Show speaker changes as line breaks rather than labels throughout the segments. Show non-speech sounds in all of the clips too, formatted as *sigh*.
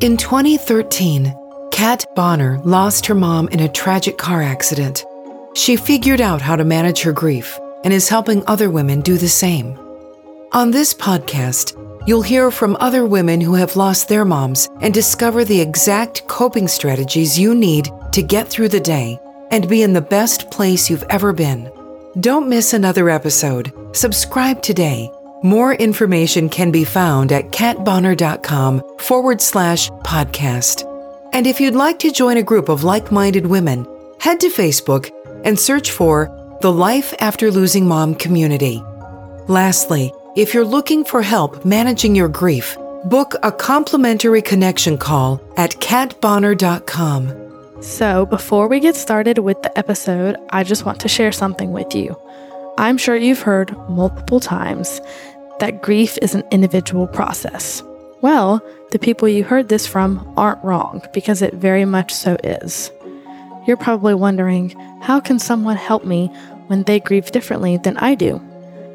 In 2013, Kat Bonner lost her mom in a tragic car accident. She figured out how to manage her grief and is helping other women do the same. On this podcast, you'll hear from other women who have lost their moms and discover the exact coping strategies you need to get through the day and be in the best place you've ever been. Don't miss another episode. Subscribe today. More information can be found at katbonner.com forward slash podcast. And if you'd like to join a group of like minded women, head to Facebook and search for the Life After Losing Mom community. Lastly, if you're looking for help managing your grief, book a complimentary connection call at katbonner.com.
So, before we get started with the episode, I just want to share something with you. I'm sure you've heard multiple times that grief is an individual process. Well, the people you heard this from aren't wrong because it very much so is. You're probably wondering, how can someone help me when they grieve differently than I do?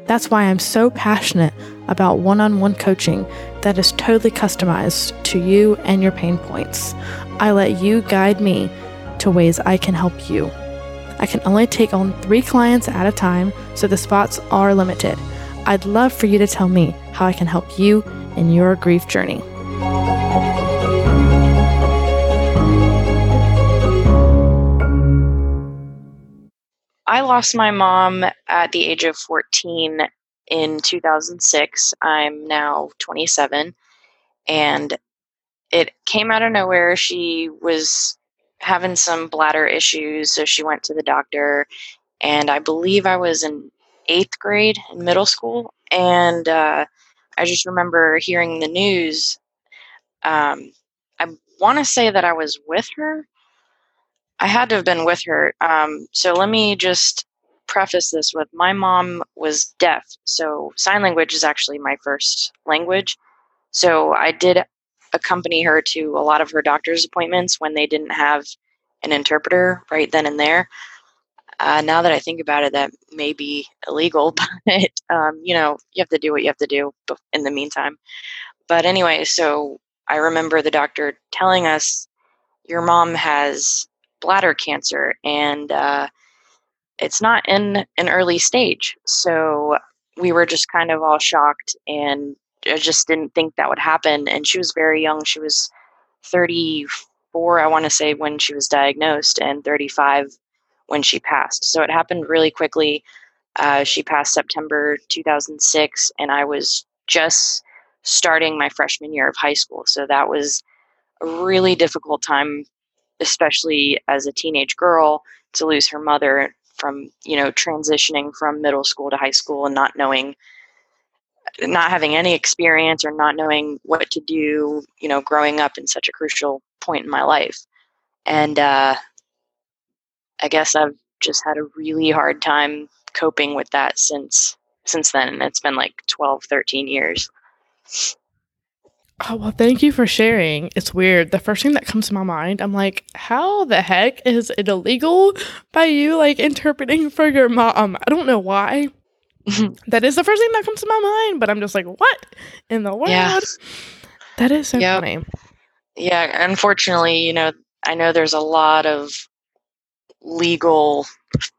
That's why I'm so passionate about one on one coaching that is totally customized to you and your pain points. I let you guide me to ways I can help you. I can only take on three clients at a time, so the spots are limited. I'd love for you to tell me how I can help you in your grief journey.
I lost my mom at the age of 14 in 2006. I'm now 27. And it came out of nowhere. She was having some bladder issues, so she went to the doctor. And I believe I was in eighth grade in middle school. And uh, I just remember hearing the news. Um, I want to say that I was with her I had to have been with her. Um, so let me just preface this with my mom was deaf. So sign language is actually my first language. So I did accompany her to a lot of her doctor's appointments when they didn't have an interpreter right then and there. Uh, now that I think about it, that may be illegal, *laughs* but um, you know, you have to do what you have to do in the meantime. But anyway, so I remember the doctor telling us, Your mom has bladder cancer, and uh, it's not in an early stage. So we were just kind of all shocked, and I just didn't think that would happen. And she was very young; she was 34, I want to say, when she was diagnosed, and 35 when she passed. So it happened really quickly. Uh, she passed September 2006, and I was just starting my freshman year of high school. So that was a really difficult time especially as a teenage girl, to lose her mother from you know transitioning from middle school to high school and not knowing not having any experience or not knowing what to do you know growing up in such a crucial point in my life and uh, i guess i've just had a really hard time coping with that since since then and it's been like 12 13 years
Oh, well, thank you for sharing. It's weird. The first thing that comes to my mind, I'm like, how the heck is it illegal by you like interpreting for your mom? Um, I don't know why. *laughs* that is the first thing that comes to my mind, but I'm just like, what in the world? Yeah. That is so yep. funny.
Yeah, unfortunately, you know, I know there's a lot of legal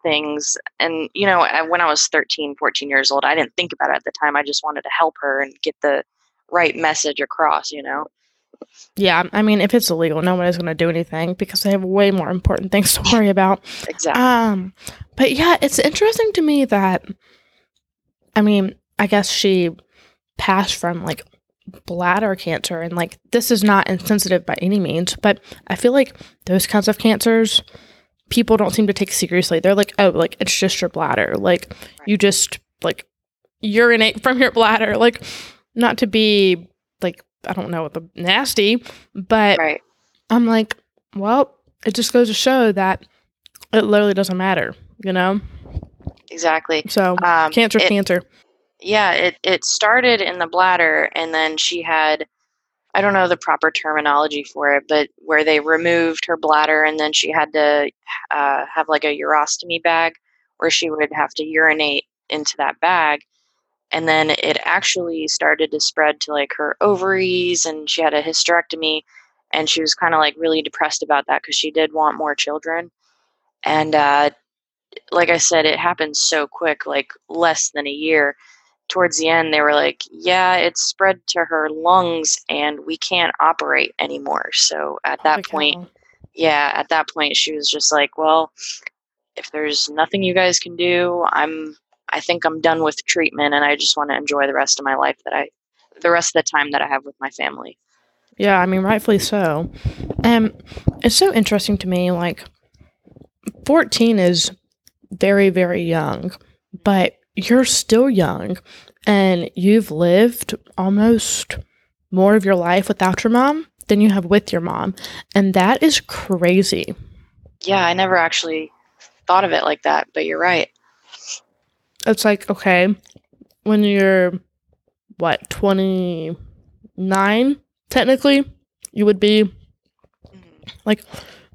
things and you know when i was 13 14 years old i didn't think about it at the time i just wanted to help her and get the right message across, you know?
Yeah, I mean, if it's illegal, nobody's going to do anything because they have way more important things to worry about.
exactly.
Um, but yeah, it's interesting to me that, I mean, I guess she passed from like bladder cancer, and like this is not insensitive by any means, but I feel like those kinds of cancers people don't seem to take seriously. They're like, oh, like it's just your bladder, like you just like urinate *laughs* from your bladder, like not to be like I don't know what the nasty, but
right.
I'm like, well, it just goes to show that it literally doesn't matter, you know?
Exactly.
So um, cancer, cancer.
Yeah, it it started in the bladder, and then she had. I don't know the proper terminology for it, but where they removed her bladder and then she had to uh, have like a urostomy bag where she would have to urinate into that bag. And then it actually started to spread to like her ovaries and she had a hysterectomy and she was kind of like really depressed about that because she did want more children. And uh, like i said it happened so quick like less than a year towards the end they were like yeah it's spread to her lungs and we can't operate anymore so at that point yeah at that point she was just like well if there's nothing you guys can do i'm I think I'm done with treatment and I just want to enjoy the rest of my life that I, the rest of the time that I have with my family.
Yeah, I mean, rightfully so. Um, it's so interesting to me. Like, 14 is very, very young, but you're still young and you've lived almost more of your life without your mom than you have with your mom. And that is crazy.
Yeah, I never actually thought of it like that, but you're right
it's like okay, when you're what twenty nine technically, you would be mm-hmm. like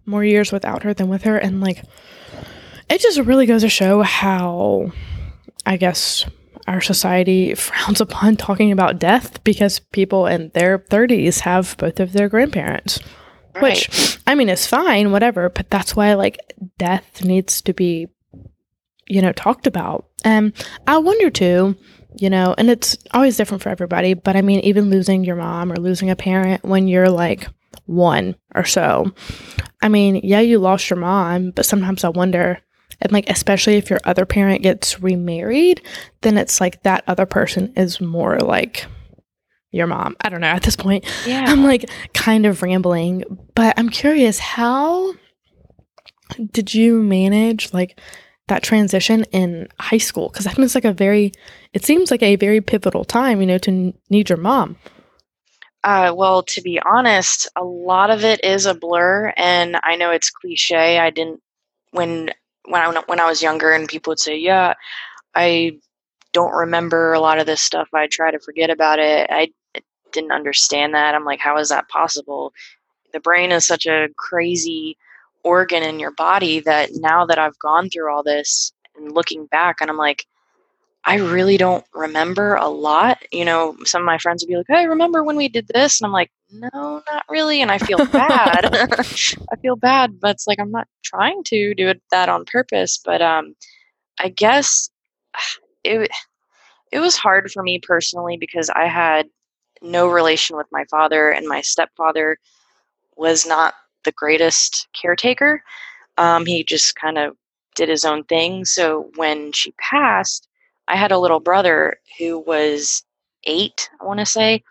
more years without her than with her, and like it just really goes to show how I guess our society *laughs* frowns upon talking about death because people in their 30s have both of their grandparents. Right. Which, I mean, is fine, whatever, but that's why, like, death needs to be you know, talked about. And I wonder too, you know, and it's always different for everybody, but I mean, even losing your mom or losing a parent when you're like one or so. I mean, yeah, you lost your mom, but sometimes I wonder, and like, especially if your other parent gets remarried, then it's like that other person is more like your mom. I don't know at this point. Yeah. I'm like kind of rambling, but I'm curious how did you manage like that transition in high school because that was like a very it seems like a very pivotal time you know to n- need your mom
uh, well to be honest a lot of it is a blur and i know it's cliche i didn't when when i when i was younger and people would say yeah i don't remember a lot of this stuff i try to forget about it i didn't understand that i'm like how is that possible the brain is such a crazy organ in your body that now that I've gone through all this and looking back and I'm like, I really don't remember a lot. You know, some of my friends would be like, Hey, remember when we did this? And I'm like, No, not really. And I feel bad. *laughs* I feel bad, but it's like I'm not trying to do it that on purpose. But um I guess *sighs* it it was hard for me personally because I had no relation with my father and my stepfather was not the greatest caretaker. Um, he just kind of did his own thing. So when she passed, I had a little brother who was eight, I want to say.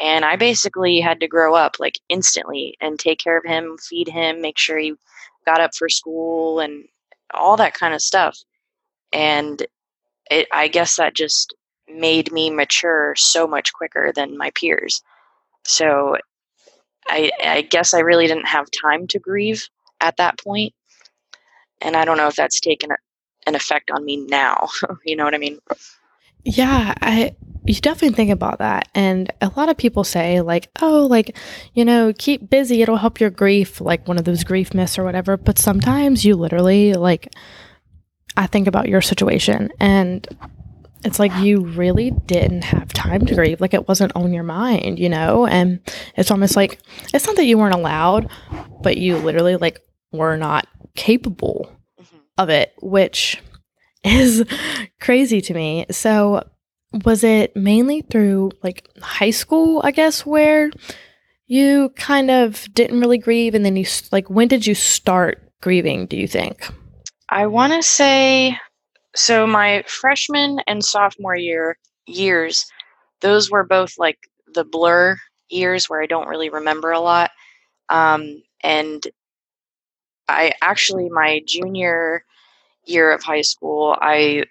And I basically had to grow up like instantly and take care of him, feed him, make sure he got up for school and all that kind of stuff. And it, I guess that just made me mature so much quicker than my peers. So I, I guess I really didn't have time to grieve at that point. And I don't know if that's taken an effect on me now. *laughs* you know what I mean?
Yeah, I you definitely think about that. And a lot of people say like, "Oh, like, you know, keep busy, it'll help your grief," like one of those grief myths or whatever, but sometimes you literally like I think about your situation and it's like you really didn't have time to grieve. Like it wasn't on your mind, you know? And it's almost like it's not that you weren't allowed, but you literally like were not capable mm-hmm. of it, which is *laughs* crazy to me. So was it mainly through like high school, I guess, where you kind of didn't really grieve and then you like when did you start grieving, do you think?
I want to say so my freshman and sophomore year years, those were both like the blur years where I don't really remember a lot. Um, and I actually my junior year of high school, I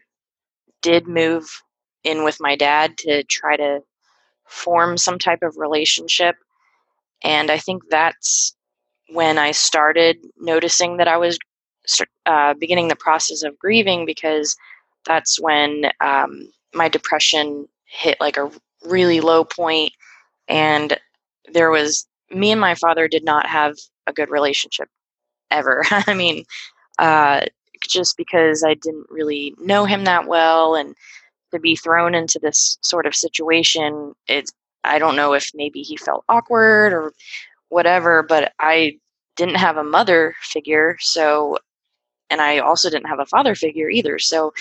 did move in with my dad to try to form some type of relationship. And I think that's when I started noticing that I was uh, beginning the process of grieving because that's when um, my depression hit like a really low point and there was me and my father did not have a good relationship ever *laughs* i mean uh, just because i didn't really know him that well and to be thrown into this sort of situation, it's I don't know if maybe he felt awkward or whatever, but I didn't have a mother figure, so and I also didn't have a father figure either. So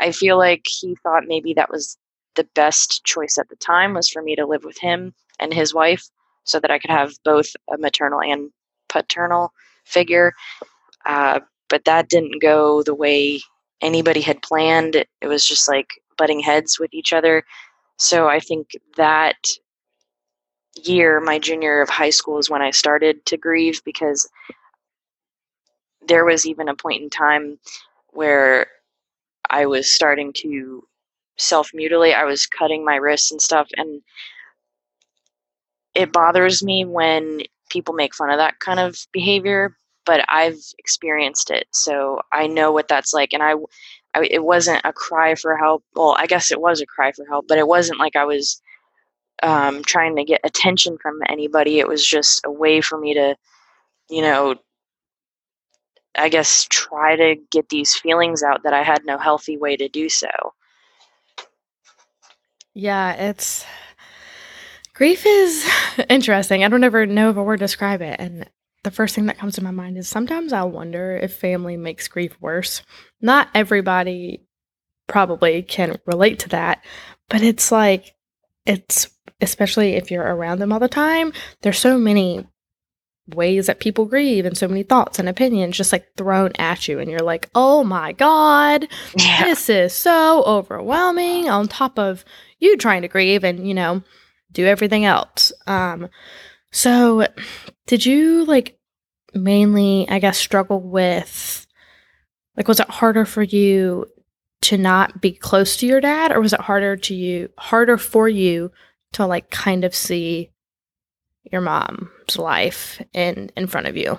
I feel like he thought maybe that was the best choice at the time was for me to live with him and his wife so that I could have both a maternal and paternal figure. Uh, but that didn't go the way anybody had planned. It was just like butting heads with each other. So I think that year, my junior of high school, is when I started to grieve because there was even a point in time where I was starting to self mutilate. I was cutting my wrists and stuff. And it bothers me when people make fun of that kind of behavior, but I've experienced it. So I know what that's like. And I, I, it wasn't a cry for help. Well, I guess it was a cry for help, but it wasn't like I was um, trying to get attention from anybody. It was just a way for me to, you know, I guess try to get these feelings out that I had no healthy way to do so.
Yeah, it's grief is *laughs* interesting. I don't ever know of a word to describe it. And the first thing that comes to my mind is sometimes I wonder if family makes grief worse. Not everybody probably can relate to that, but it's like, it's especially if you're around them all the time, there's so many ways that people grieve and so many thoughts and opinions just like thrown at you and you're like oh my god yeah. this is so overwhelming on top of you trying to grieve and you know do everything else um so did you like mainly i guess struggle with like was it harder for you to not be close to your dad or was it harder to you harder for you to like kind of see your mom's life in in front of you?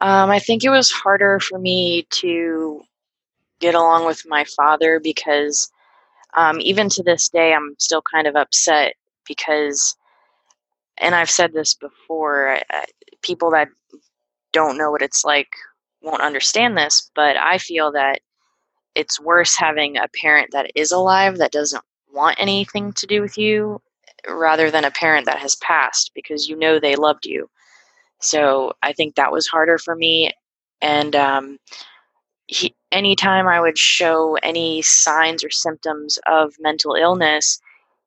Um, I think it was harder for me to get along with my father because um, even to this day, I'm still kind of upset because, and I've said this before, people that don't know what it's like won't understand this, but I feel that it's worse having a parent that is alive that doesn't want anything to do with you rather than a parent that has passed because you know they loved you. So I think that was harder for me. And um, he, anytime I would show any signs or symptoms of mental illness,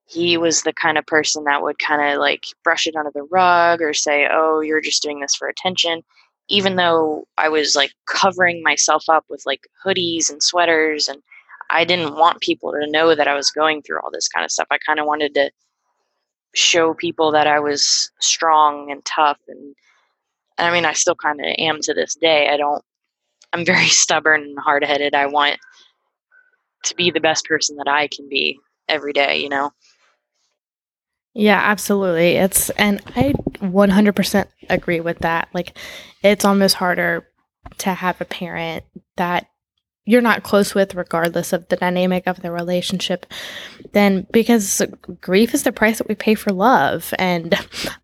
he was the kind of person that would kind of like brush it under the rug or say, Oh, you're just doing this for attention. Even mm-hmm. though I was like covering myself up with like hoodies and sweaters, and I didn't want people to know that I was going through all this kind of stuff. I kind of wanted to show people that I was strong and tough and I mean I still kind of am to this day. I don't I'm very *laughs* stubborn and hard-headed. I want to be the best person that I can be every day, you know.
Yeah, absolutely. It's and I 100% agree with that. Like it's almost harder to have a parent that you're not close with, regardless of the dynamic of the relationship, then because grief is the price that we pay for love. And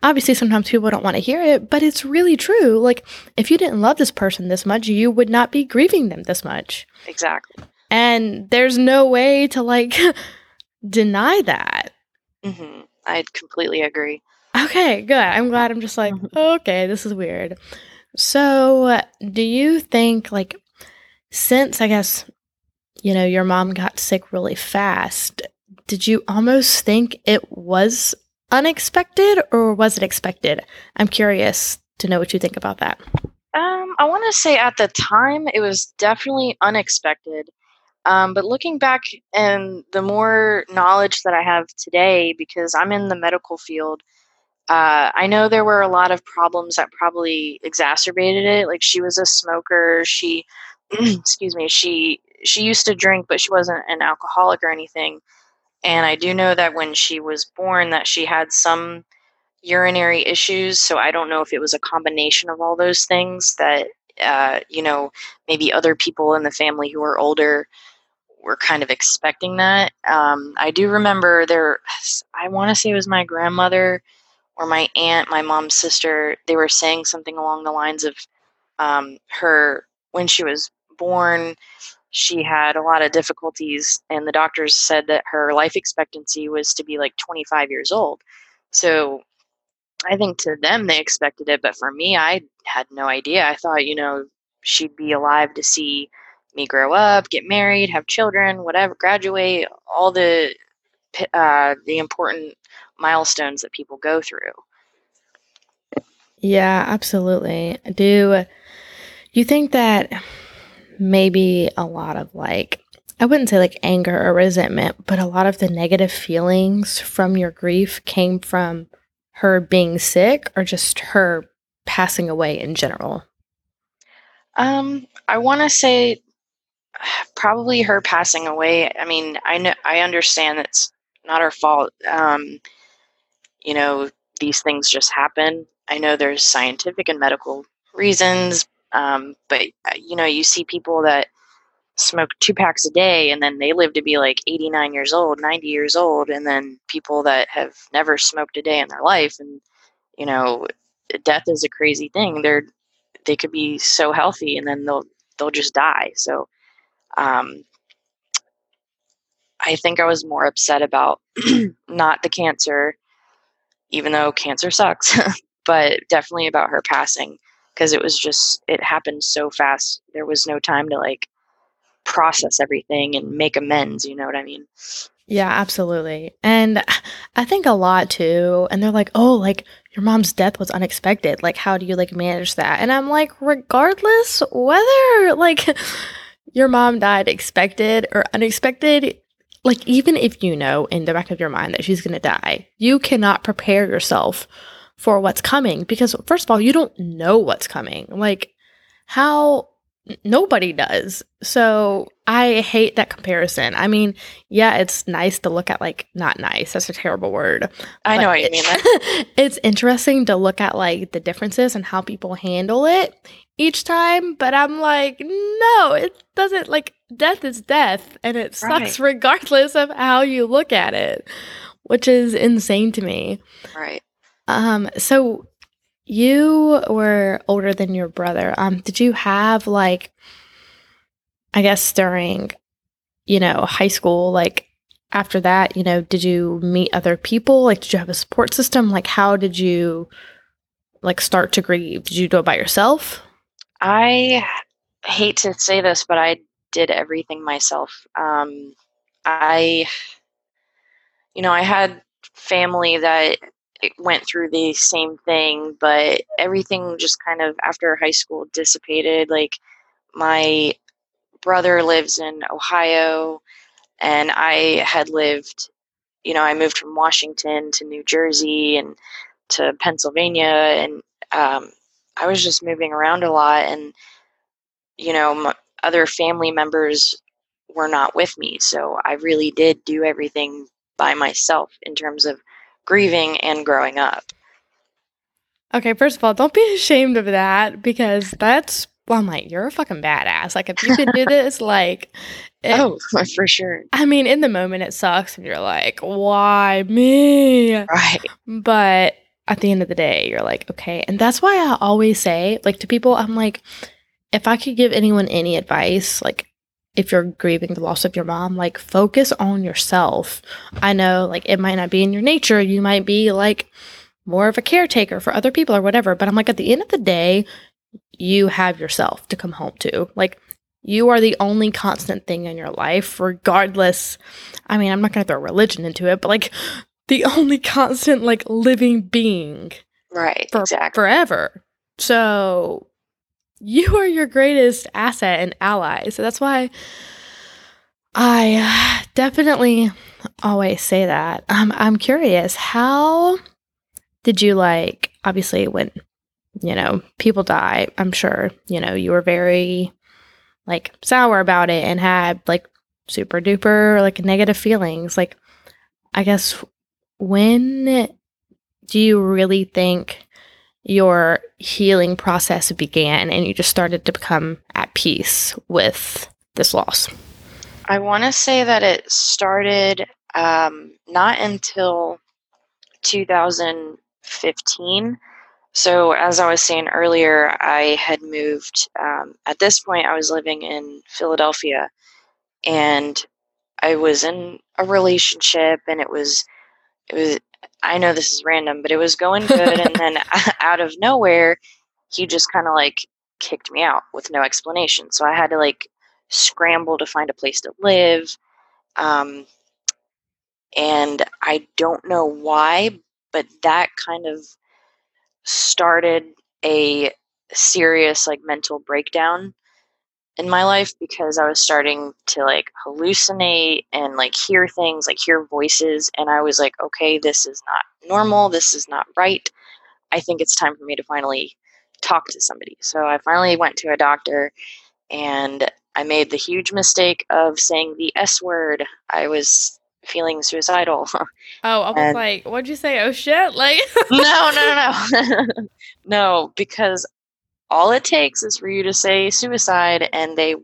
obviously, sometimes people don't want to hear it, but it's really true. Like, if you didn't love this person this much, you would not be grieving them this much.
Exactly.
And there's no way to like *laughs* deny that.
Mm-hmm. I completely agree.
Okay, good. I'm glad I'm just like, *laughs* okay, this is weird. So, do you think like since I guess, you know, your mom got sick really fast, did you almost think it was unexpected or was it expected? I'm curious to know what you think about that.
Um, I want to say at the time it was definitely unexpected. Um, but looking back and the more knowledge that I have today, because I'm in the medical field, uh, I know there were a lot of problems that probably exacerbated it. Like she was a smoker, she *clears throat* excuse me, she she used to drink, but she wasn't an alcoholic or anything. And I do know that when she was born, that she had some urinary issues. So I don't know if it was a combination of all those things that uh, you know maybe other people in the family who are older were kind of expecting that. Um, I do remember there. I want to say it was my grandmother or my aunt, my mom's sister. They were saying something along the lines of um, her when she was born, she had a lot of difficulties, and the doctors said that her life expectancy was to be like 25 years old. So I think to them they expected it, but for me, I had no idea. I thought, you know, she'd be alive to see me grow up, get married, have children, whatever, graduate, all the uh, the important milestones that people go through.
Yeah, absolutely. Do you think that maybe a lot of like I wouldn't say like anger or resentment, but a lot of the negative feelings from your grief came from her being sick or just her passing away in general?
Um, I want to say *sighs* probably her passing away. I mean, I know I understand it's not her fault. Um, you know, these things just happen. I know there's scientific and medical reasons, um, but uh, you know, you see people that smoke two packs a day and then they live to be like 89 years old, 90 years old, and then people that have never smoked a day in their life and you know, death is a crazy thing. They're they could be so healthy and then they'll they'll just die. So um, I think I was more upset about *clears throat* not the cancer, even though cancer sucks, *laughs* but definitely about her passing because it was just it happened so fast. There was no time to like process everything and make amends. You know what I mean?
Yeah, absolutely. And I think a lot too. And they're like, oh, like your mom's death was unexpected. Like, how do you like manage that? And I'm like, regardless whether *laughs* like your mom died expected or unexpected, like even if you know in the back of your mind that she's going to die, you cannot prepare yourself for what's coming because first of all, you don't know what's coming. Like how nobody does. So I hate that comparison. I mean, yeah, it's nice to look at like not nice. That's a terrible word.
I know what you mean. *laughs*
it's interesting to look at like the differences and how people handle it each time, but I'm like, no, it doesn't like death is death and it sucks right. regardless of how you look at it, which is insane to me.
Right.
Um so you were older than your brother. Um, did you have like, I guess during, you know, high school, like after that, you know, did you meet other people? Like, did you have a support system? Like, how did you like start to grieve? Did you do it by yourself?
I hate to say this, but I did everything myself. Um, I, you know, I had family that went through the same thing, but everything just kind of after high school dissipated. Like my brother lives in Ohio, and I had lived, you know, I moved from Washington to New Jersey and to Pennsylvania, and um, I was just moving around a lot, and you know, other family members were not with me, so I really did do everything by myself in terms of grieving and growing up.
Okay, first of all, don't be *laughs* ashamed of that because that's well, I'm like, you're a fucking badass. Like, if you can do *laughs* this, like,
it, oh, *laughs* for sure.
I mean, in the moment, it sucks, and you're like, why me?
Right.
But at the end of the day, you're like, okay. And that's why I always say, like, to people, I'm like, if I could give anyone any advice, like, if you're grieving the loss of your mom, like focus on yourself. I know like it might not be in your nature. You might be like more of a caretaker for other people or whatever, but I'm like at the end of the day, you have yourself to come home to. Like you are the only constant thing in your life regardless. I mean, I'm not going to throw religion into it, but like the *laughs* only constant like living being.
Right. For, exactly.
Forever. So you are your greatest asset and ally. So that's why I definitely always say that. Um, I'm curious, how did you like, obviously, when, you know, people die, I'm sure, you know, you were very like sour about it and had like super duper like negative feelings. Like, I guess, when do you really think your healing process began and you just started to become at peace with this loss?
I want to say that it started um, not until 2015. So, as I was saying earlier, I had moved. Um, at this point, I was living in Philadelphia, and I was in a relationship and it was it was I know this is random, but it was going good and then *laughs* *laughs* out of nowhere he just kind of like kicked me out with no explanation. So I had to like scramble to find a place to live. Um, and I don't know why, but that kind of started a serious like mental breakdown in my life because I was starting to like hallucinate and like hear things, like hear voices. And I was like, okay, this is not normal. This is not right. I think it's time for me to finally talk to somebody. So I finally went to a doctor and I made the huge mistake of saying the S word. I was feeling suicidal. *laughs*
Oh, I was and like, what'd you say? Oh shit! Like *laughs*
No, no, no, *laughs* no. no, because all it takes is for you to say suicide and they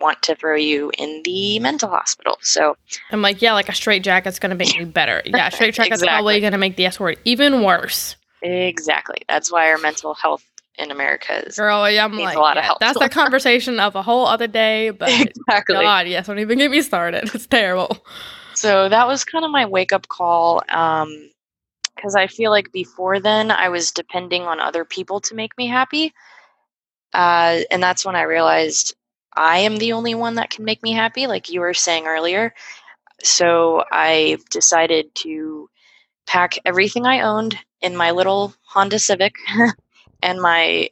want to throw you in the mental hospital. So
I'm like, yeah, like a straight jacket's gonna make you better. *laughs* Yeah, straight jacket's exactly. probably gonna make the S word even worse.
Exactly. That's why our mental health in America is
girl. Yeah, I'm like, a lot yeah, that's a *laughs* conversation of a whole other day. But *laughs* exactly. God, yes, don't even get me started. It's terrible.
So that was kind of my wake up call. Um, because I feel like before then I was depending on other people to make me happy. Uh, and that's when I realized I am the only one that can make me happy, like you were saying earlier. So I decided to pack everything I owned in my little Honda Civic *laughs* and my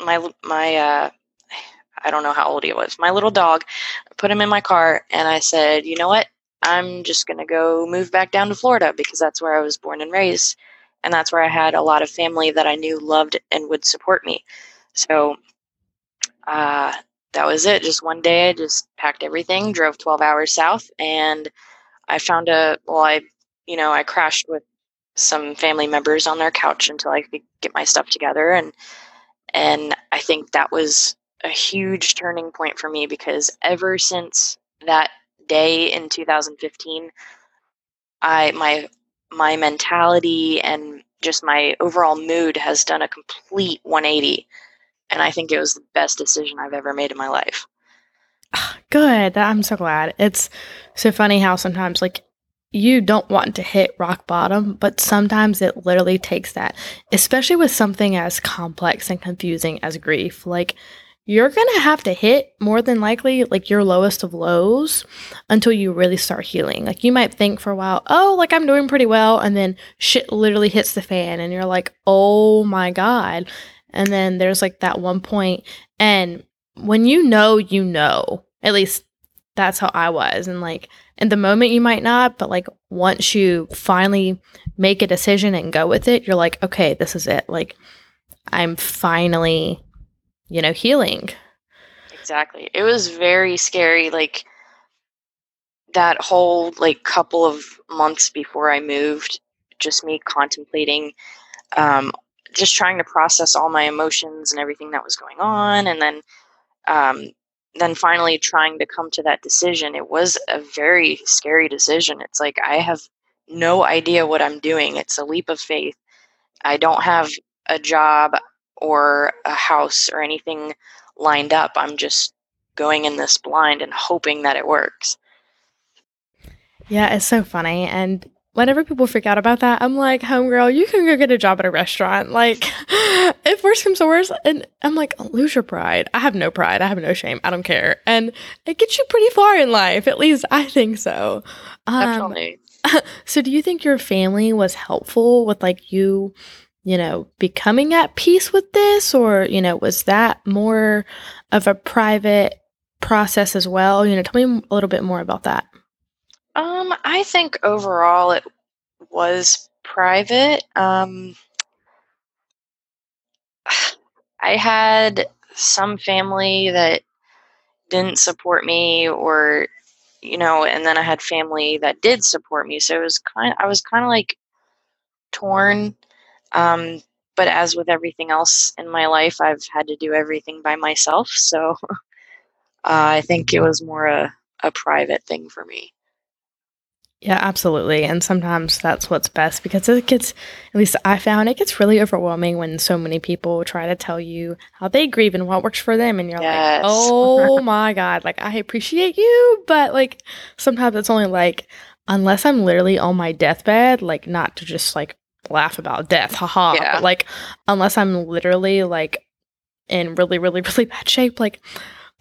my my uh I don't know how old he was. My little dog. I put him in my car and I said, "You know what? I'm just going to go move back down to Florida because that's where I was born and raised and that's where I had a lot of family that I knew loved and would support me." So uh that was it. Just one day I just packed everything, drove 12 hours south and I found a well I you know, I crashed with some family members on their couch until I could get my stuff together and and I think that was a huge turning point for me because ever since that day in 2015 I my my mentality and just my overall mood has done a complete 180 and I think it was the best decision I've ever made in my life. *sighs*
Good. I'm so glad. It's so funny how sometimes like you don't want to hit rock bottom, but sometimes it literally takes that, especially with something as complex and confusing as grief. Like, you're going to have to hit more than likely like your lowest of lows until you really start healing. Like, you might think for a while, oh, like I'm doing pretty well. And then shit literally hits the fan, and you're like, oh my God. And then there's like that one point, and when you know, you know, at least that's how I was. And like, in the moment you might not, but like once you finally make a decision and go with it, you're like, okay, this is it. Like I'm finally, you know, healing.
Exactly. It was very scary like that whole like couple of months before I moved, just me contemplating um just trying to process all my emotions and everything that was going on and then um then finally trying to come to that decision, it was a very scary decision. It's like I have no idea what I'm doing. It's a leap of faith. I don't have a job or a house or anything lined up. I'm just going in this blind and hoping that it works.
Yeah, it's so funny. And whenever people freak out about that, I'm like, homegirl, you can go get a job at a restaurant. Like, *laughs* if worse comes to worse, and I'm like, lose your pride. I have no pride. I have no shame. I don't care. And it gets you pretty far in life. At least I think so.
Um, *laughs*
so, do you think your family was helpful with like you, you know, becoming at peace with this, or you know, was that more of a private process as well? You know, tell me a little bit more about that.
Um, I think overall it was private. Um, *sighs* I had some family that didn't support me or you know and then i had family that did support me so it was kind i was kind of like torn um, but as with everything else in my life i've had to do everything by myself so *laughs* uh, i think it was more a, a private thing for me
Yeah, absolutely. And sometimes that's what's best because it gets, at least I found, it gets really overwhelming when so many people try to tell you how they grieve and what works for them. And you're
Yes.
like, oh *laughs* my God, like I appreciate you. But like sometimes it's only like, unless I'm literally on my deathbed, like not to just like laugh about death, haha.
Yeah.
But like, unless I'm literally like in really, really, *laughs* really bad shape, like,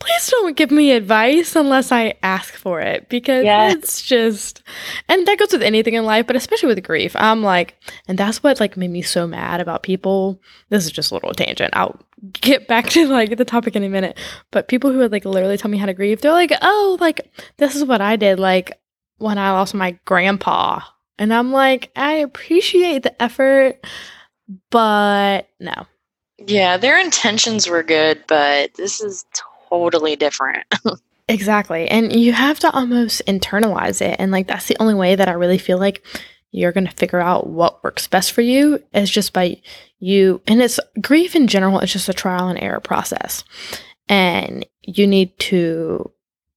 please don't give me advice unless I ask for it because
Yes.
it's just, and that goes with anything in life, but especially with grief. I'm like, and that's what like made me so mad about people. This is just a little tangent. I'll get back to like the topic in a minute. But people who would like literally tell me how to grieve, they're like, oh, like this is what I did. Like when I lost my grandpa. And I'm like, I appreciate the effort, but no.
Yeah, their intentions were good, but this is totally different. *laughs*
Exactly. And you have to almost internalize it. And like that's the only way that I really feel like you're going to figure out what works best for you is just by you and it's grief in general it's just a trial and error process. And you need to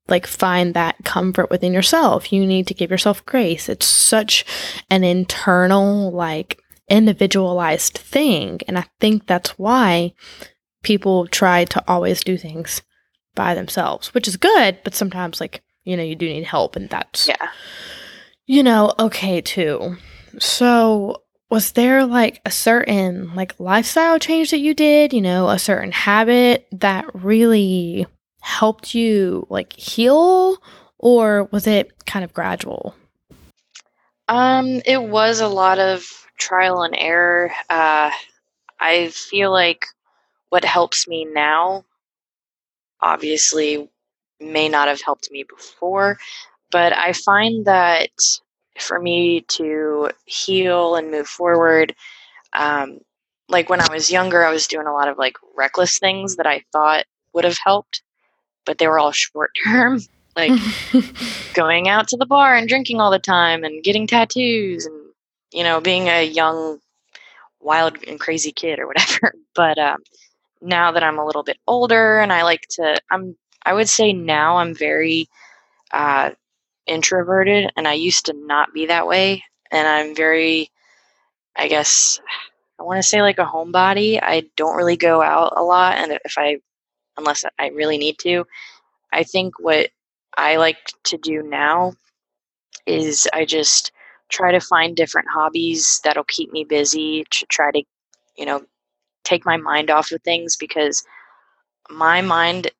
like find that comfort within yourself. You need to give yourself grace. It's such an internal like individualized thing and I think that's why people try to always do things by themselves, which is good, but sometimes like, you know, you do need help and that's
yeah.
you know, okay too. So, was there like a certain like lifestyle change that you did, you know, a certain habit that really helped you like heal or was it kind of gradual?
Um, it was a lot of trial and error. Uh, I feel like what helps me now obviously may not have helped me before, but I find that for me to heal and move forward, um, like when I was younger, I was doing a lot of like reckless things that I thought would have helped, but they were all short term. *laughs* Like *laughs* going out to the bar and drinking all the time and getting tattoos and you know being a young wild and crazy kid or whatever *laughs* but um, now that i'm a little bit older and i like to i'm i would say now i'm very uh, introverted and i used to not be that way and i'm very i guess i want to say like a homebody. I don't really go out a lot and if i unless i really need to i think what I like to do now is I just try to find different hobbies that'll keep me busy to try to, you know, take my mind off of things because my mind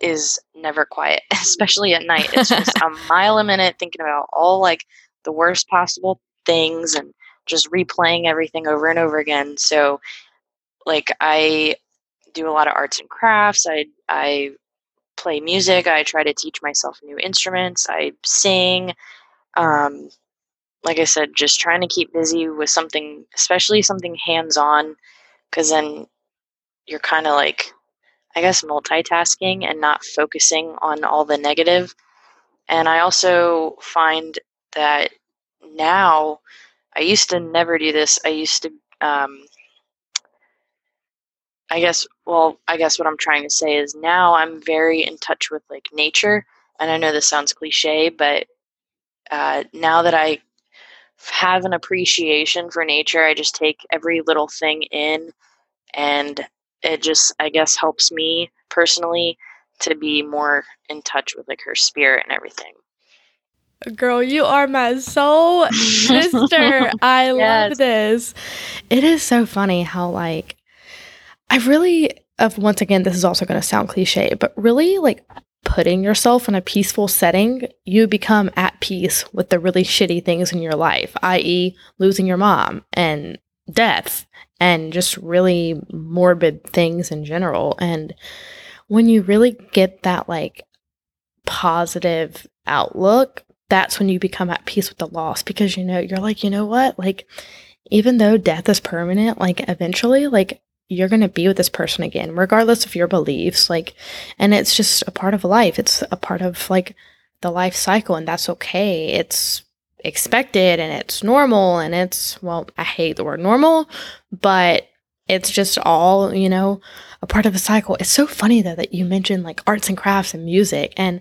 is never quiet, *laughs* especially at night. It's just a *laughs* mile a minute thinking about all like the worst possible things and just replaying everything over and over again. So like I do a lot of arts and crafts. I I play music. I try to teach myself new instruments. I sing. Um, like I said, just trying to keep busy with something, especially something hands on, because then you're kind of like, I guess, multitasking and not focusing on all the negative. And I also find that now, I used to never do this. I used to, um, I guess, well, I guess what I'm trying to say is now I'm very in touch with like nature. And I know this sounds cliche, but uh, now that I have an appreciation for nature, I just take every little thing in and it just, I guess, helps me personally to be more in touch with like her spirit and everything.
Girl, you are my soul sister. *laughs* I
Yes.
love this. It is so funny how like I really of once again this is also going to sound cliche, but really like putting yourself in a peaceful setting, you become at peace with the really shitty things in your life, i.e., losing your mom and death and just really morbid things in general. And when you really get that like positive outlook, that's when you become at peace with the loss because you know, you're like, you know what? Like, even though death is permanent, like, eventually, like, you're going to be with this person again, regardless of your beliefs. Like, and it's just a part of life. It's a part of like the life cycle, and that's okay. It's expected and it's normal. And it's, well, I hate the word normal, but it's just all, you know, a part of a cycle. It's so funny though that you mentioned like arts and crafts and music. And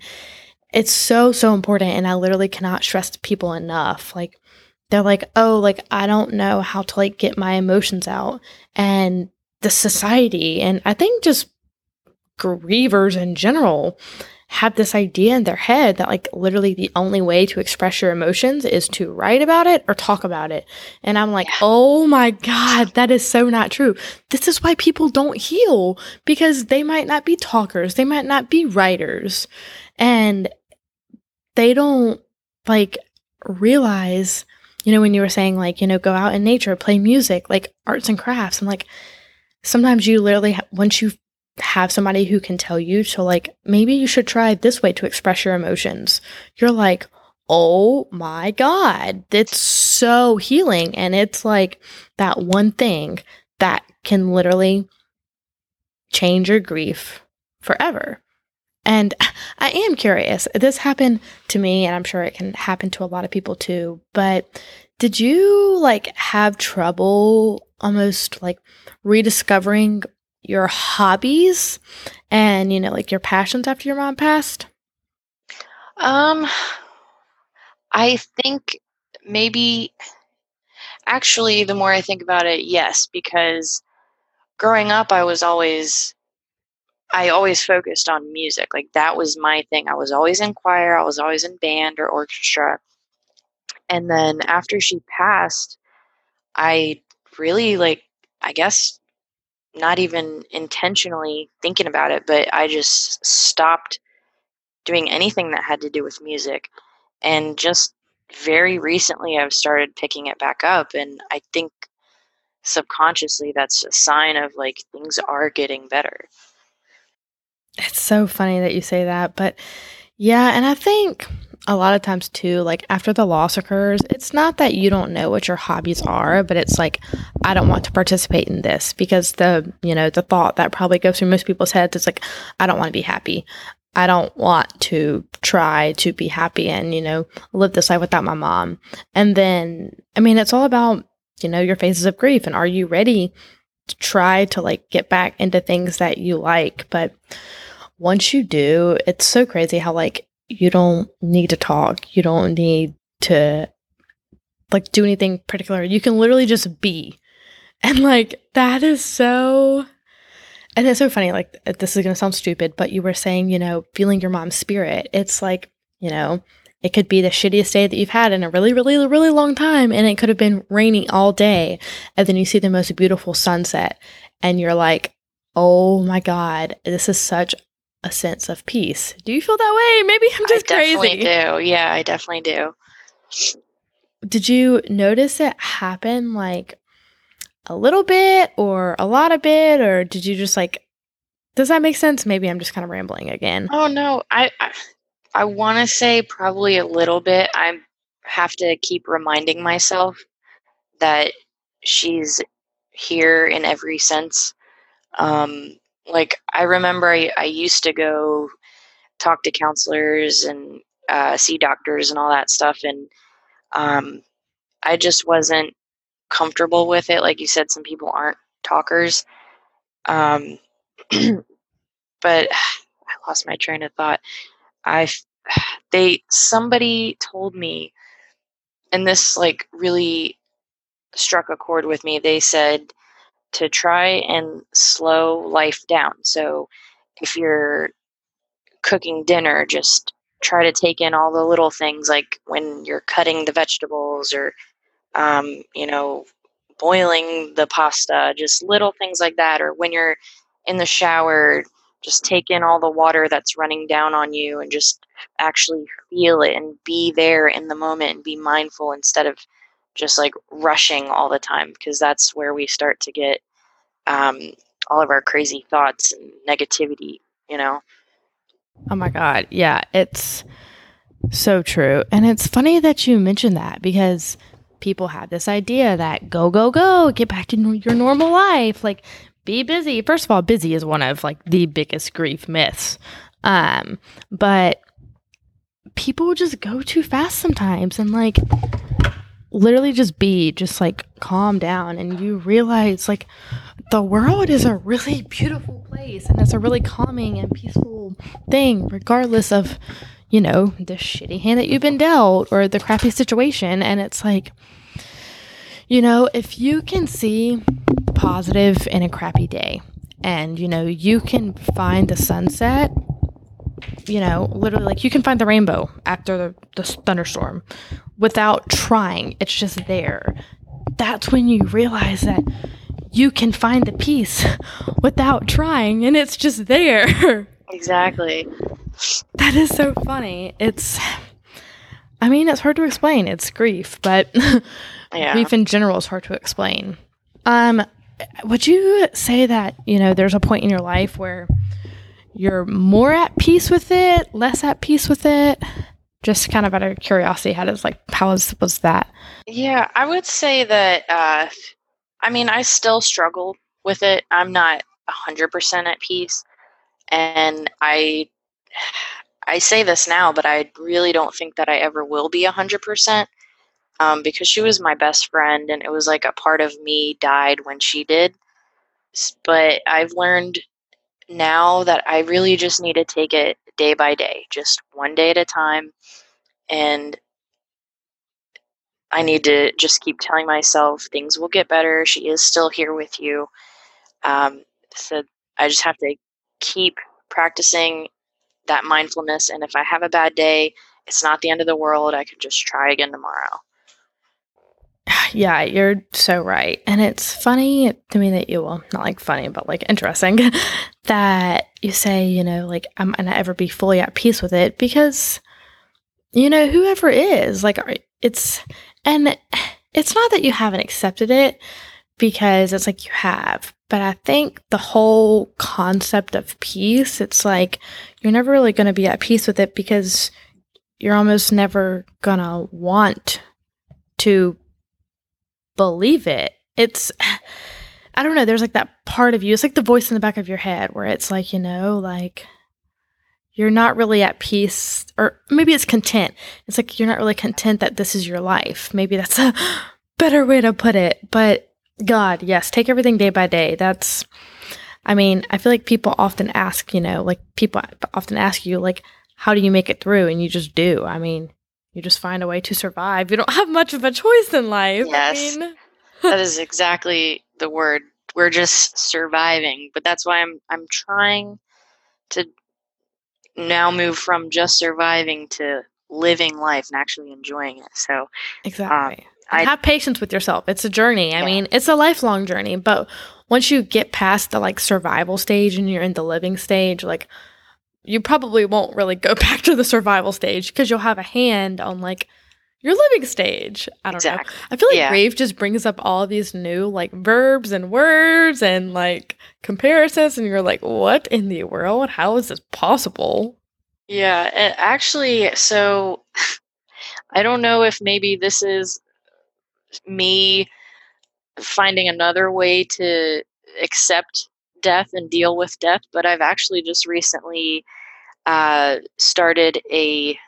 it's so so important and I literally cannot stress people enough. Like they're like, "Oh, like I don't know how to like get my emotions out." And the society and I think just grievers in general have this idea in their head that like literally the only way to express your emotions is to write about it or talk about it. And I'm like, yeah. "Oh my god, that is so not true." This is why people don't heal because they might not be talkers, they might not be writers. And they don't like realize, you know, when you were saying like, you know, go out in nature, play music, like arts and crafts. I'm like sometimes you literally, once you have somebody who can tell you to like, maybe you should try this way to express your emotions, you're like, oh my God, it's so healing. And it's like that one thing that can literally change your grief forever. And *laughs* I am curious. This happened to me, and I'm sure it can happen to a lot of people too. But did you like have trouble almost like rediscovering your hobbies and, you know, like your passions after your mom passed?
Um, I think maybe actually, the more I think about it, yes, because growing up, I was always I always focused on music. Like that was my thing. I was always in choir, I was always in band or orchestra. And then after she passed, I really like I guess not even intentionally thinking about it, but I just stopped doing anything that had to do with music. And just very recently I've started picking it back up and I think subconsciously that's a sign of like things are getting better.
It's so funny that you say that, but yeah, and I think a lot of times too, like after the loss occurs, it's not that you don't know what your hobbies are, but it's like I don't want to participate in this because the, you know, the thought that probably goes through most people's heads is like I don't want to be happy. I don't want to try to be happy and, you know, live this life without my mom. And then I mean, it's all about, you know, your phases of grief and are you ready to try to like get back into things that you like, but once you do, it's so crazy how like you don't need to talk. You don't need to like do anything particular. You can literally just be. *laughs* And like that is so and it's so funny like uh, this is going to sound stupid, but you were saying, you know, feeling your mom's spirit. It's like, you know, it could be the shittiest day that you've had in a really, really, really long time. And it could have been raining all day. And then you see the most beautiful sunset. And you're like, oh my God, this is such a sense of peace. Do you feel that way? Maybe I'm just crazy.
I
definitely
do. Yeah, I definitely do.
Did you notice it happen like a little bit or a lot of bit or did you just like does that make sense? Maybe I'm just kind of rambling again.
Oh no, I I, I want to say probably a little bit. I have to keep reminding myself that she's here in every sense. Um, like I remember I, I used to go talk to counselors and uh, see doctors and all that stuff, and um, I just wasn't comfortable with it. Like you said, some people aren't talkers. Um, *clears throat* but *sighs* I lost my train of thought. I *sighs* they somebody told me, and this like really struck a chord with me. They said to try and slow life down. So if you're cooking dinner, just try to take in all the little things like when you're cutting the vegetables or, um, you know, boiling the pasta, just little things like that. Or when you're in the shower, just take in all the water that's running down on you and just actually feel it and be there in the moment and be mindful instead of just like rushing all the time because that's where we start to get um, all of our crazy thoughts and negativity, you know?
Oh my God. Yeah, it's so true. And it's funny that you mentioned that because people have this idea that go, go, go, get back to your normal life. Like, be busy. First of all, busy is one of like the biggest grief myths. Um, but people just go too fast sometimes and like literally just be, just like calm down and you realize like the world is a really beautiful place and it's a really calming and peaceful thing, regardless of, you know, the shitty hand that you've been dealt or the crappy situation. And it's like, you know, if you can see positive in a crappy day and, you know, you can find the sunset, you know, literally like you can find the rainbow after the, the thunderstorm without trying, it's just there. That's when you realize that you can find the peace without trying and it's just there. *laughs*
Exactly.
That is so funny. It's, I mean, it's hard to explain. It's grief, but *laughs*
Yeah.
grief in general is hard to explain. Um, would you say that you know there's a point in your life where you're more at peace with it, less at peace with it? Just kind of out of curiosity, how does like how was was that?
Yeah, I would say that. Uh, I mean, I still struggle with it. I'm not hundred percent at peace, and I, I say this now, but I really don't think that I ever will be hundred percent, um, because she was my best friend, and it was like a part of me died when she did. But I've learned now that I really just need to take it day by day, just one day at a time, and I need to just keep telling myself things will get better. She is still here with you. Um, so I just have to keep practicing that mindfulness. And if I have a bad day, it's not the end of the world. I can just try again tomorrow. *sighs*
Yeah, you're so right. And it's funny to me that you, well, not like funny, but like interesting *laughs* that you say, you know, like, I'm going to ever be fully at peace with it because, you know, whoever is, like, it's, and it's not that you haven't accepted it because it's like you have, but I think the whole concept of peace, it's like you're never really going to be at peace with it because you're almost never going to want to believe it. It's I don't know, there's like that part of you. It's like the voice in the back of your head where it's like, you know, like you're not really at peace or maybe it's content. It's like you're not really content that this is your life. Maybe that's a *laughs* better way to put it. But God, yes, take everything day by day. That's I mean, I feel like people often ask, you know, like people often ask you like how do you make it through and you just do. I mean, you just find a way to survive. You don't *laughs* have much of a choice in life.
Yes.
I mean, *laughs*
that is exactly the word. We're just surviving, but that's why I'm I'm trying to now move from just surviving to living life and actually enjoying it. So um,
exactly.
I-
have patience with yourself. It's a journey. I
Yeah.
mean, it's a lifelong journey, but once you get past the like survival stage and you're in the living stage, like you probably won't really go *laughs* back to the survival stage because you'll have a hand on like your living stage. I don't know. I feel like
Yeah.
grief just brings up all these new like verbs and words and like comparisons, and you're like, what in the world? How is this possible?
Yeah, actually, so *laughs* I don't know if maybe this is me finding another way to accept death and deal with death, but I've actually just recently uh, started a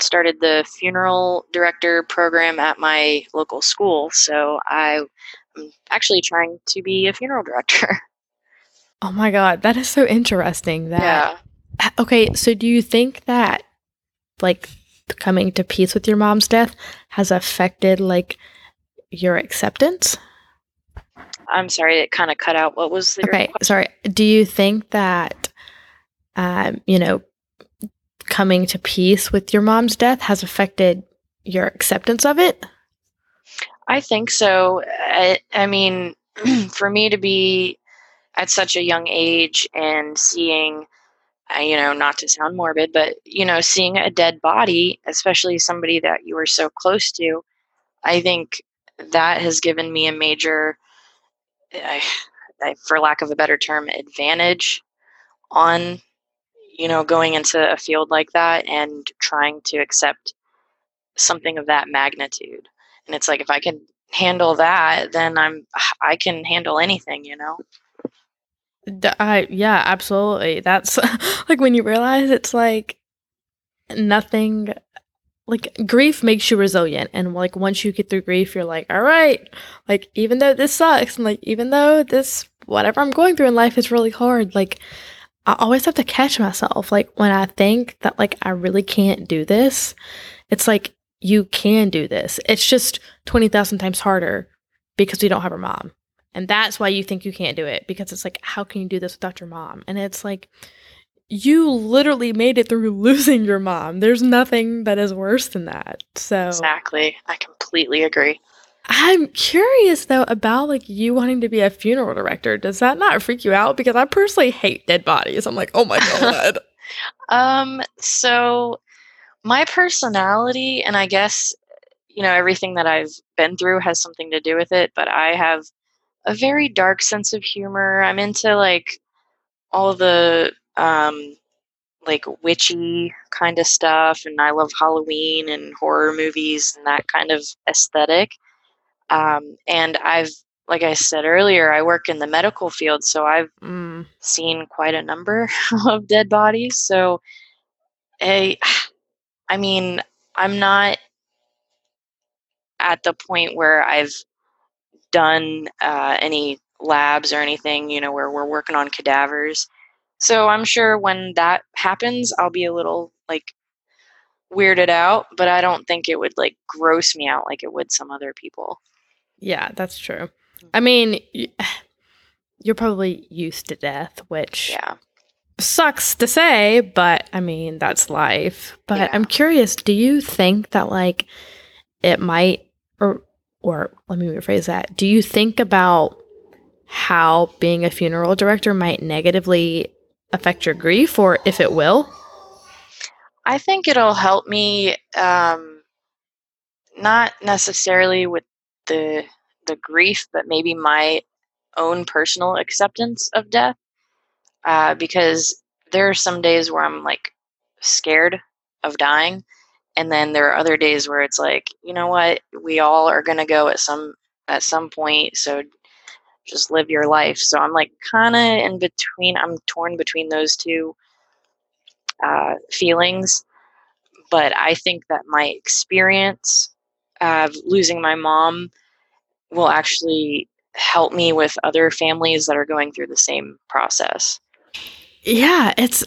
started the funeral director program at my local school. So I am actually trying to be a funeral director. *laughs*
Oh my god, that is so interesting. That
yeah.
okay. So do you think that like coming to peace with your mom's death has affected like your acceptance?
I'm sorry, it kind of cut out. What was the
Okay, sorry. Do you think that, um, you know, coming to peace with your mom's death has affected your acceptance of it?
I think so. I, I mean, *clears throat* for me to be at such a young age and seeing, you know, not to sound morbid, but, you know, seeing a dead body, especially somebody that you were so close to, I think that has given me a major, I, I, for lack of a better term, advantage on, you know, going into a field like that and trying to accept something of that magnitude. And it's like if I can handle that, then I'm I can handle anything, you know.
I yeah, absolutely. That's *laughs* like when you realize it's like nothing like grief makes you resilient and like once you get through grief you're like all right like even though this sucks and like even though this whatever i'm going through in life is really hard like I always have to catch myself. Like when I think that like I really can't do this, it's like you can do this. It's just 20,000 times harder because we don't have our mom. And that's why you think you can't do it because it's like, how can you do this without your mom? And it's like, you literally made it through *laughs* losing your mom. There's nothing that is worse than that. So,
exactly. I completely agree.
I'm curious though about like you wanting to be a funeral director. Does that not freak you out? Because I personally hate dead bodies. I'm like, oh my *laughs* god.
um, so my personality and I guess you know everything that I've been through has something to do with it, but I have a very dark sense of humor. I'm into like all the um like witchy kind of stuff and I love Halloween and horror movies and that kind of aesthetic. Um, and I've, like I said earlier, I work in the medical field, so I've mm. seen quite a number *laughs* of dead bodies. So, I, I mean, I'm not at the point where I've done uh, any labs or anything, you know, where we're working on cadavers. So I'm sure when that happens, I'll be a little like weirded out, but I don't think it would like gross me out like it would some other people.
Yeah, that's true. I mean, *sighs* you're probably used to death, which
yeah.
sucks to say, but I mean, that's life. But yeah. I'm curious, do you think that like it might or or let me rephrase that. Do you think about how being a funeral director might negatively affect your grief or if it will?
I think it'll help me um, not necessarily with the the grief, but maybe my own personal acceptance of death. Uh, because there are some days where I'm like scared of dying, and then there are other days where it's like, you know what, we all are gonna go at some at some point, so just live your life. So I'm like kind of in between. I'm torn between those two uh, feelings, but I think that my experience of losing my mom will actually help me with other families that are going through the same process.
Yeah, it's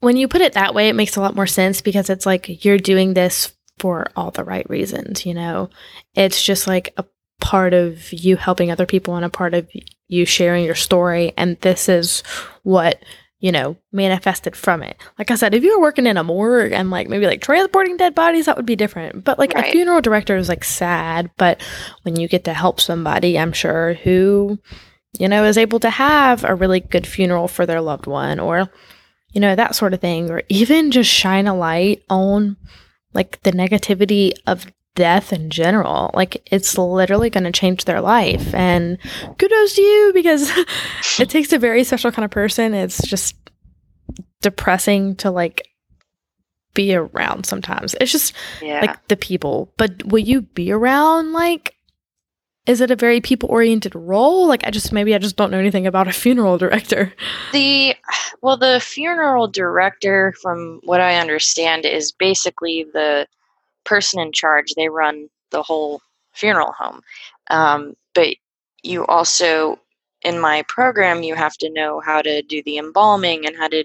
when you put it that way, it makes a lot more sense because it's like you're doing this for all the right reasons, you know? It's just like a part of you helping other people and a part of you sharing your story. And this is what you know, manifested from it. Like I said, if you were working in a morgue and like maybe like transporting dead bodies, that would be different. But like right. a funeral director is like sad. But when you get to help somebody, I'm sure, who, you know, is able to have a really good funeral for their loved one or, you know, that sort of thing, or even just shine a light on like the negativity of death in general. Like it's literally going to change their life. And kudos to you because *laughs* it takes a very special kind of person. It's just depressing to like be around sometimes. It's just yeah. like the people. But will you be around like is it a very people oriented role? Like I just maybe I just don't know anything about a *laughs* funeral director.
The well the funeral director from what I understand is basically the person in charge. They run the whole funeral home. Um, but you also, in my program, you have to know how to do the embalming and how to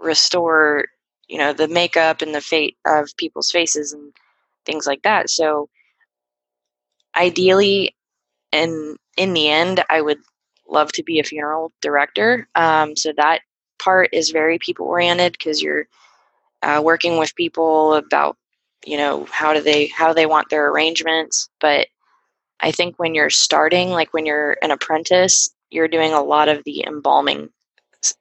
restore, you know, the makeup and the fate of people's faces and things like that. So, ideally, in in the end, I would love to be a funeral director. Um, so that part is very people oriented because you're uh, working with people about you know how do they how they want their arrangements. But i think when you're starting like when you're an apprentice you're doing a lot of the embalming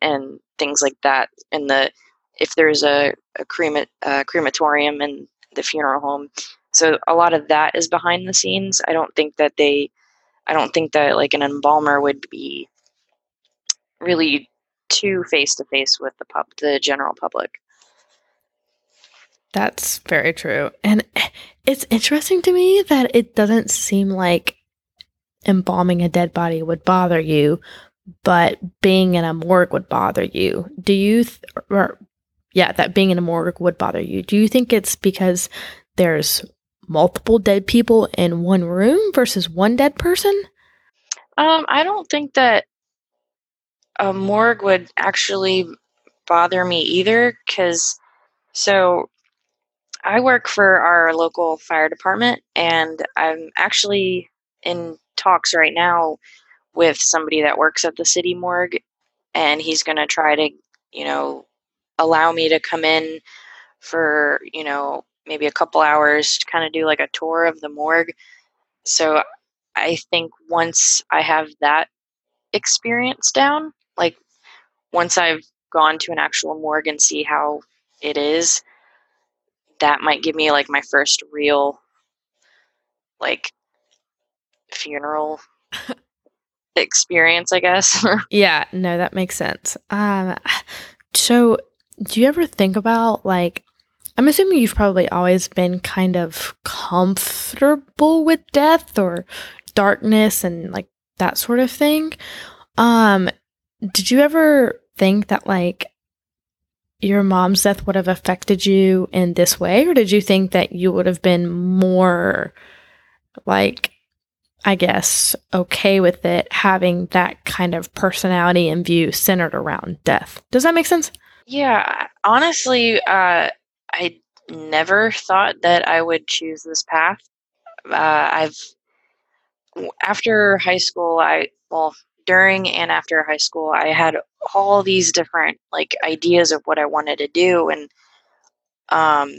and things like that and the if there's a, a crema, uh, crematorium in the funeral home. So a lot of that is behind the scenes. I don't think that they i don't think that like an embalmer would be really too face to face with the pub the general public
that's very true. And it's interesting to me that it doesn't seem like embalming a dead body would bother you, but being in a morgue would bother you. Do you, th- or yeah, that being in a morgue would bother you. Do you think it's because there's multiple dead people in one room versus one dead person?
Um, I don't think that a morgue would actually bother me either because so I work for our local fire department and I'm actually in talks right now with somebody that works at the city morgue and he's going to try to, you know, allow me to come in for, you know, maybe a couple hours to kind of do like a tour of the morgue. So I think once I have that experience down, like once I've gone to an actual morgue and see how it is, that might give me like my first real like funeral *laughs* experience, I guess. *laughs*
yeah, no, that makes sense. Um so do you ever think about like I'm assuming you've probably always been kind of comfortable with death or darkness and like that sort of thing. Um did you ever think that like your mom's death would have affected you in this way or did you think that you would have been more like I guess okay with it having that kind of personality and view centered around death. Does that make sense?
Yeah, honestly, uh, I never thought that I would choose this path. Uh, I've after high school, I well during and after high school, I had all these different like ideas of what I wanted to do, and um,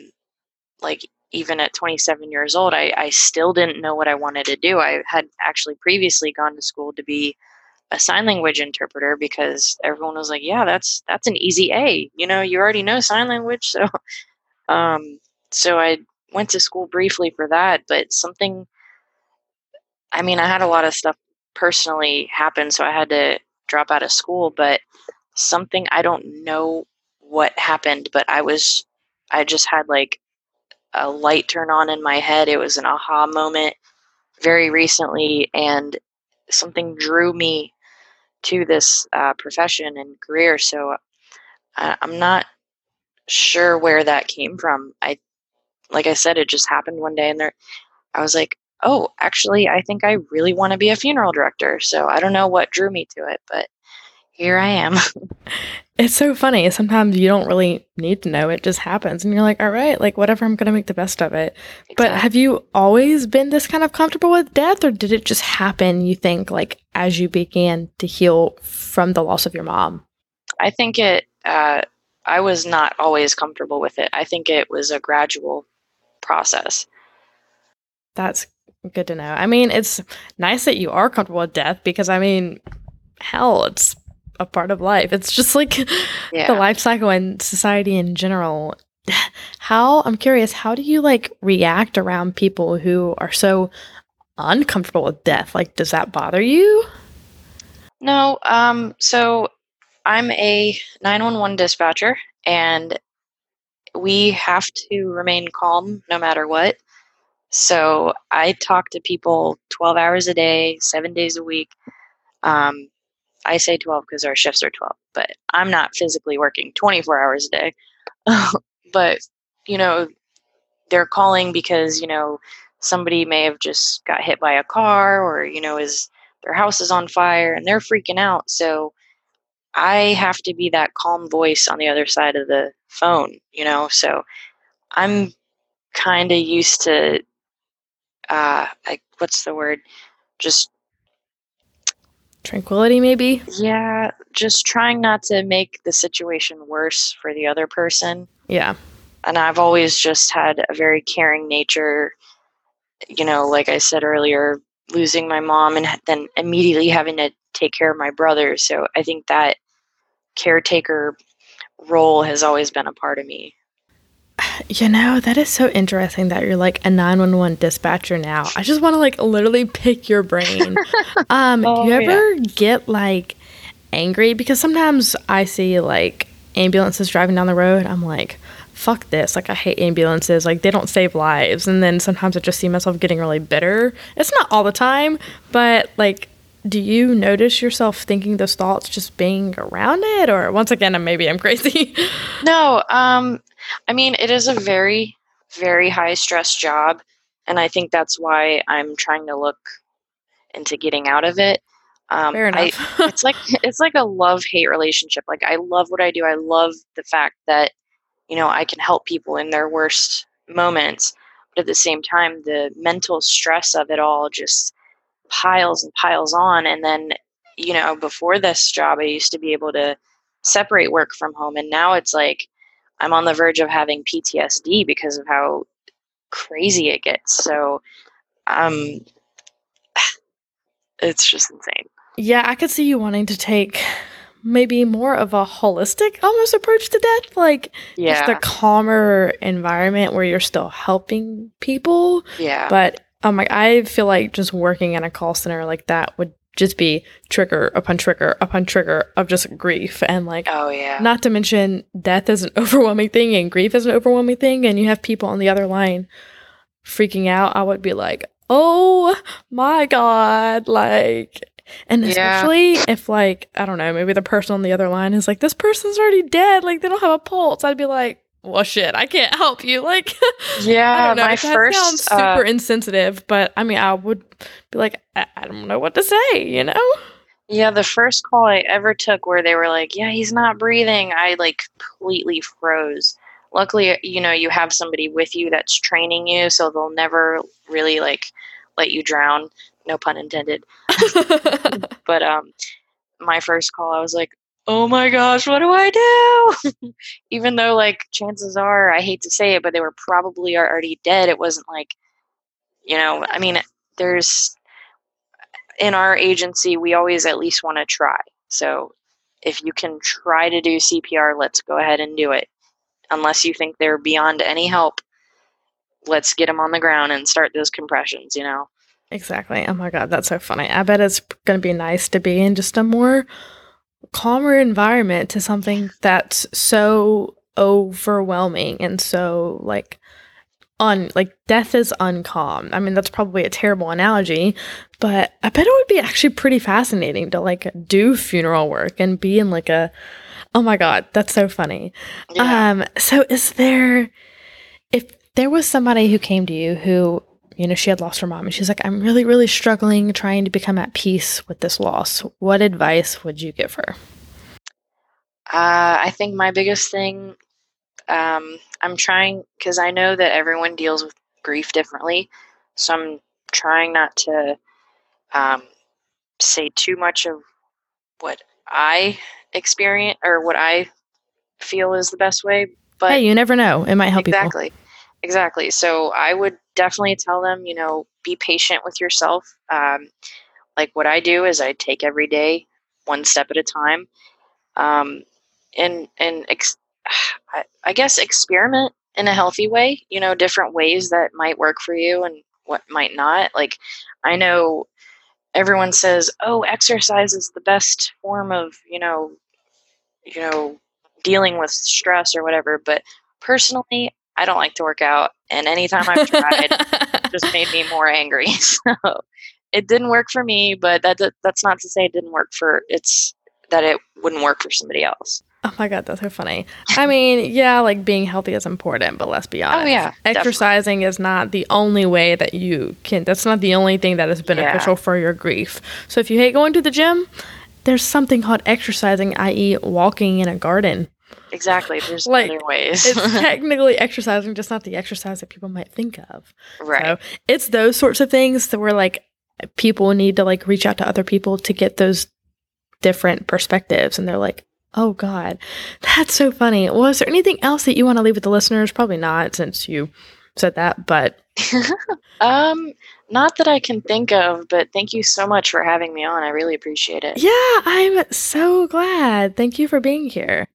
like even at 27 years old, I, I still didn't know what I wanted to do. I had actually previously gone to school to be a sign language interpreter because everyone was like, "Yeah, that's that's an easy A. You know, you already know sign language." *laughs* So, um, so I went to school briefly for that, but something. I mean, I had a lot of stuff personally happened, so I had to drop out of school. But something I don't know what happened, but I was, I just had like a light turn on in my head. It was an aha moment very recently, and something drew me to this uh, profession and career. So uh, I'm not sure where that came from. I, like I said, it just happened one day, and there, I was like, oh, actually, I think I really want to be a funeral director. So I don't know what drew me to it, but here I am. *laughs*
it's so funny. Sometimes you don't really need to know. It just happens. And you're like, all right, like whatever, I'm going to make the best of it. Exactly. But have you always been this kind of comfortable with death or did it just happen, you think, like as you began to heal from the loss of your mom?
I think it, uh, I was not always comfortable with it. I think it was a gradual process.
That's good to know. I mean, it's nice that you are comfortable with death because, I mean, hell, it's a part of life. It's just like *laughs* yeah. the life cycle and society in general. *sighs* How I'm curious, how do you like react around people who are so uncomfortable with death? Like, does that bother you?
No. Um. So I'm a 911 dispatcher, and we have to remain calm no matter what. So I talk to people 12 hours a day, seven days a week. Um, I say 12 because our shifts are 12, but I'm not physically working 24 hours a day. *laughs* but, you know, they're calling because, you know, somebody may have just got hit by a car or, you know, is their house is on fire and they're freaking out. So I have to be that calm voice on the other side of the phone, you know? So I'm kind of used to, uh, like, what's the word? Just
tranquility maybe?
Yeah just trying not to make the situation worse for the other person.
Yeah.
And i've always just had a very caring nature. You know like i said earlier losing my mom and then immediately having to take care of my brother. So i think that caretaker role has always been a part of me
you know, that is so interesting that you're like a 911 dispatcher now. I just want to like literally pick your brain. *laughs* um, oh, do you ever yeah. get like angry? Because sometimes I see like ambulances driving down the road. I'm like, fuck this. Like, I hate ambulances. Like, they don't save lives. And then sometimes I just see myself getting really bitter. It's not all the time, but like, do you notice yourself thinking those thoughts just being around it or once again maybe i'm crazy *laughs*
no um I mean, it is a very, very high stress job. And I think that's why I'm trying to look into getting out of it. Um,
Fair
I,
enough. *laughs*
it's like it's like a love hate relationship. Like I love what I do. I love the fact that you know I can help people in their worst moments, but at the same time, the mental stress of it all just piles and piles on. And then you know, before this job, I used to be able to separate work from home, and now it's like I'm on the verge of having PTSD because of how crazy it gets. So, um, *sighs* it's just insane.
yeah, I could see you wanting to take maybe more of a holistic almost approach to death, like
Yeah,
just a calmer environment where you're still helping people.
yeah.
But oh my, I feel like just working in a call center like that would just be trigger upon trigger upon trigger of just grief. And like
oh yeah.
not to mention death is an *laughs* overwhelming thing and grief is an overwhelming thing. And you have people on the other line freaking out. I would be like oh my god like and
Yeah.
especially if like i don't know maybe the person on the other line is like this person's already dead. Like they don't have a pulse. I'd be like well shit i can't help you like *laughs* I
yeah,
don't know.
my
that sounds
first
super
uh,
insensitive, but I mean, I would be like, I, I don't know what to say, you know?
yeah, the first call I ever took where they were like, "Yeah, he's not breathing." I like completely froze. Luckily, you know, you have somebody with you that's training you, so they'll never really like let you drown. No pun intended. *laughs* But um, my first call, I was like, "Oh my gosh, what do I do?" *laughs* Even though, like, chances are, I hate to say it, but they were probably already dead. It wasn't like, you know, I mean, there's in our agency, we always at least want to try. So if you can try to do CPR, let's go ahead and do it. Unless you think they're beyond any help, let's get them on the ground and start those compressions. You know.
exactly. Oh my God, that's so funny. I bet it's going to be nice to be in just a more calmer environment to something that's so overwhelming and so like un like death is uncalm. I mean, that's probably a terrible analogy, but I bet it would be actually pretty fascinating to like do funeral work and be in like a oh my god, that's so funny.
Yeah.
Um, so is there, if there was somebody who came to you who, you know, she had lost her mom and she's like, I'm really, really struggling trying to become at peace with this loss, what advice would you give her?
Uh, I think my biggest thing, um, I'm trying because I know that everyone deals with grief differently, so I'm trying not to um, say too much of what I experience or what I feel is the best way. But
hey, you never know. It might help people.
Exactly. So I would definitely tell them, you know, be patient with yourself. Um, like what I do is I take every day one step at a time, um, and and ex- *sighs* I, I guess experiment in a healthy way. You know, different ways that might work for you and what might not. Like I know everyone says, "Oh, exercise is the best form of you know, you know, dealing with stress or whatever." But personally, I don't like to work out, and anytime I've tried, it just made me more angry. *laughs* So it didn't work for me, but that that's not to say it didn't work for it's that it wouldn't work for somebody else.
Oh my god, that's so funny. I mean, yeah, like being healthy is important, but let's be honest.
Oh, yeah, definitely.
Exercising is not the only way that you can that's not the only thing that is beneficial for your grief. So if you hate going to the gym, there's something called exercising, i.e. walking in a garden.
Exactly. There's
Like,
other ways.
It's *laughs* technically exercising, just not the exercise that people might think of.
right.
So it's those sorts of things that where like people need to like reach out to other people to get those different perspectives. And they're like, oh God, that's so funny. Well, is there anything else that you want to leave with the listeners? Probably not since you said that, but *laughs*
um, not that I can think of, but thank you so much for having me on. I really appreciate it.
yeah, I'm so glad. Thank you for being here.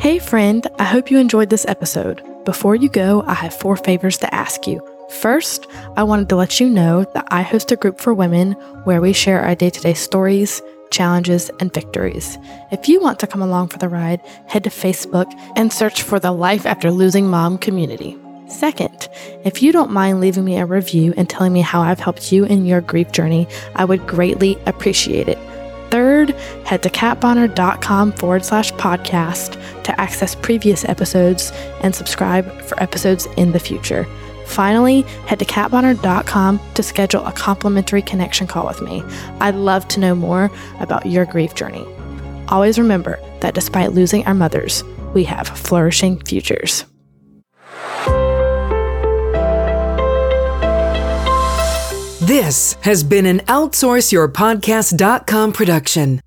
Hey, friend, I hope you enjoyed this episode. Before you go, I have four favors to ask you. First, I wanted to let you know that I host a group for women where we share our day to day stories, challenges, and victories. If you want to come along for the ride, head to Facebook and search for the Life After Losing Mom community. Second, if you don't mind leaving me a review and telling me how I've helped you in your grief journey, I would greatly appreciate it. Third, head to catbonner.com forward slash podcast to access previous episodes and subscribe for episodes in the future. Finally, head to katbonner.com to schedule a complimentary connection call with me. I'd love to know more about your grief journey. Always remember that despite losing our mothers, we have flourishing futures.
This has been an OutsourceYourPodcast.com production.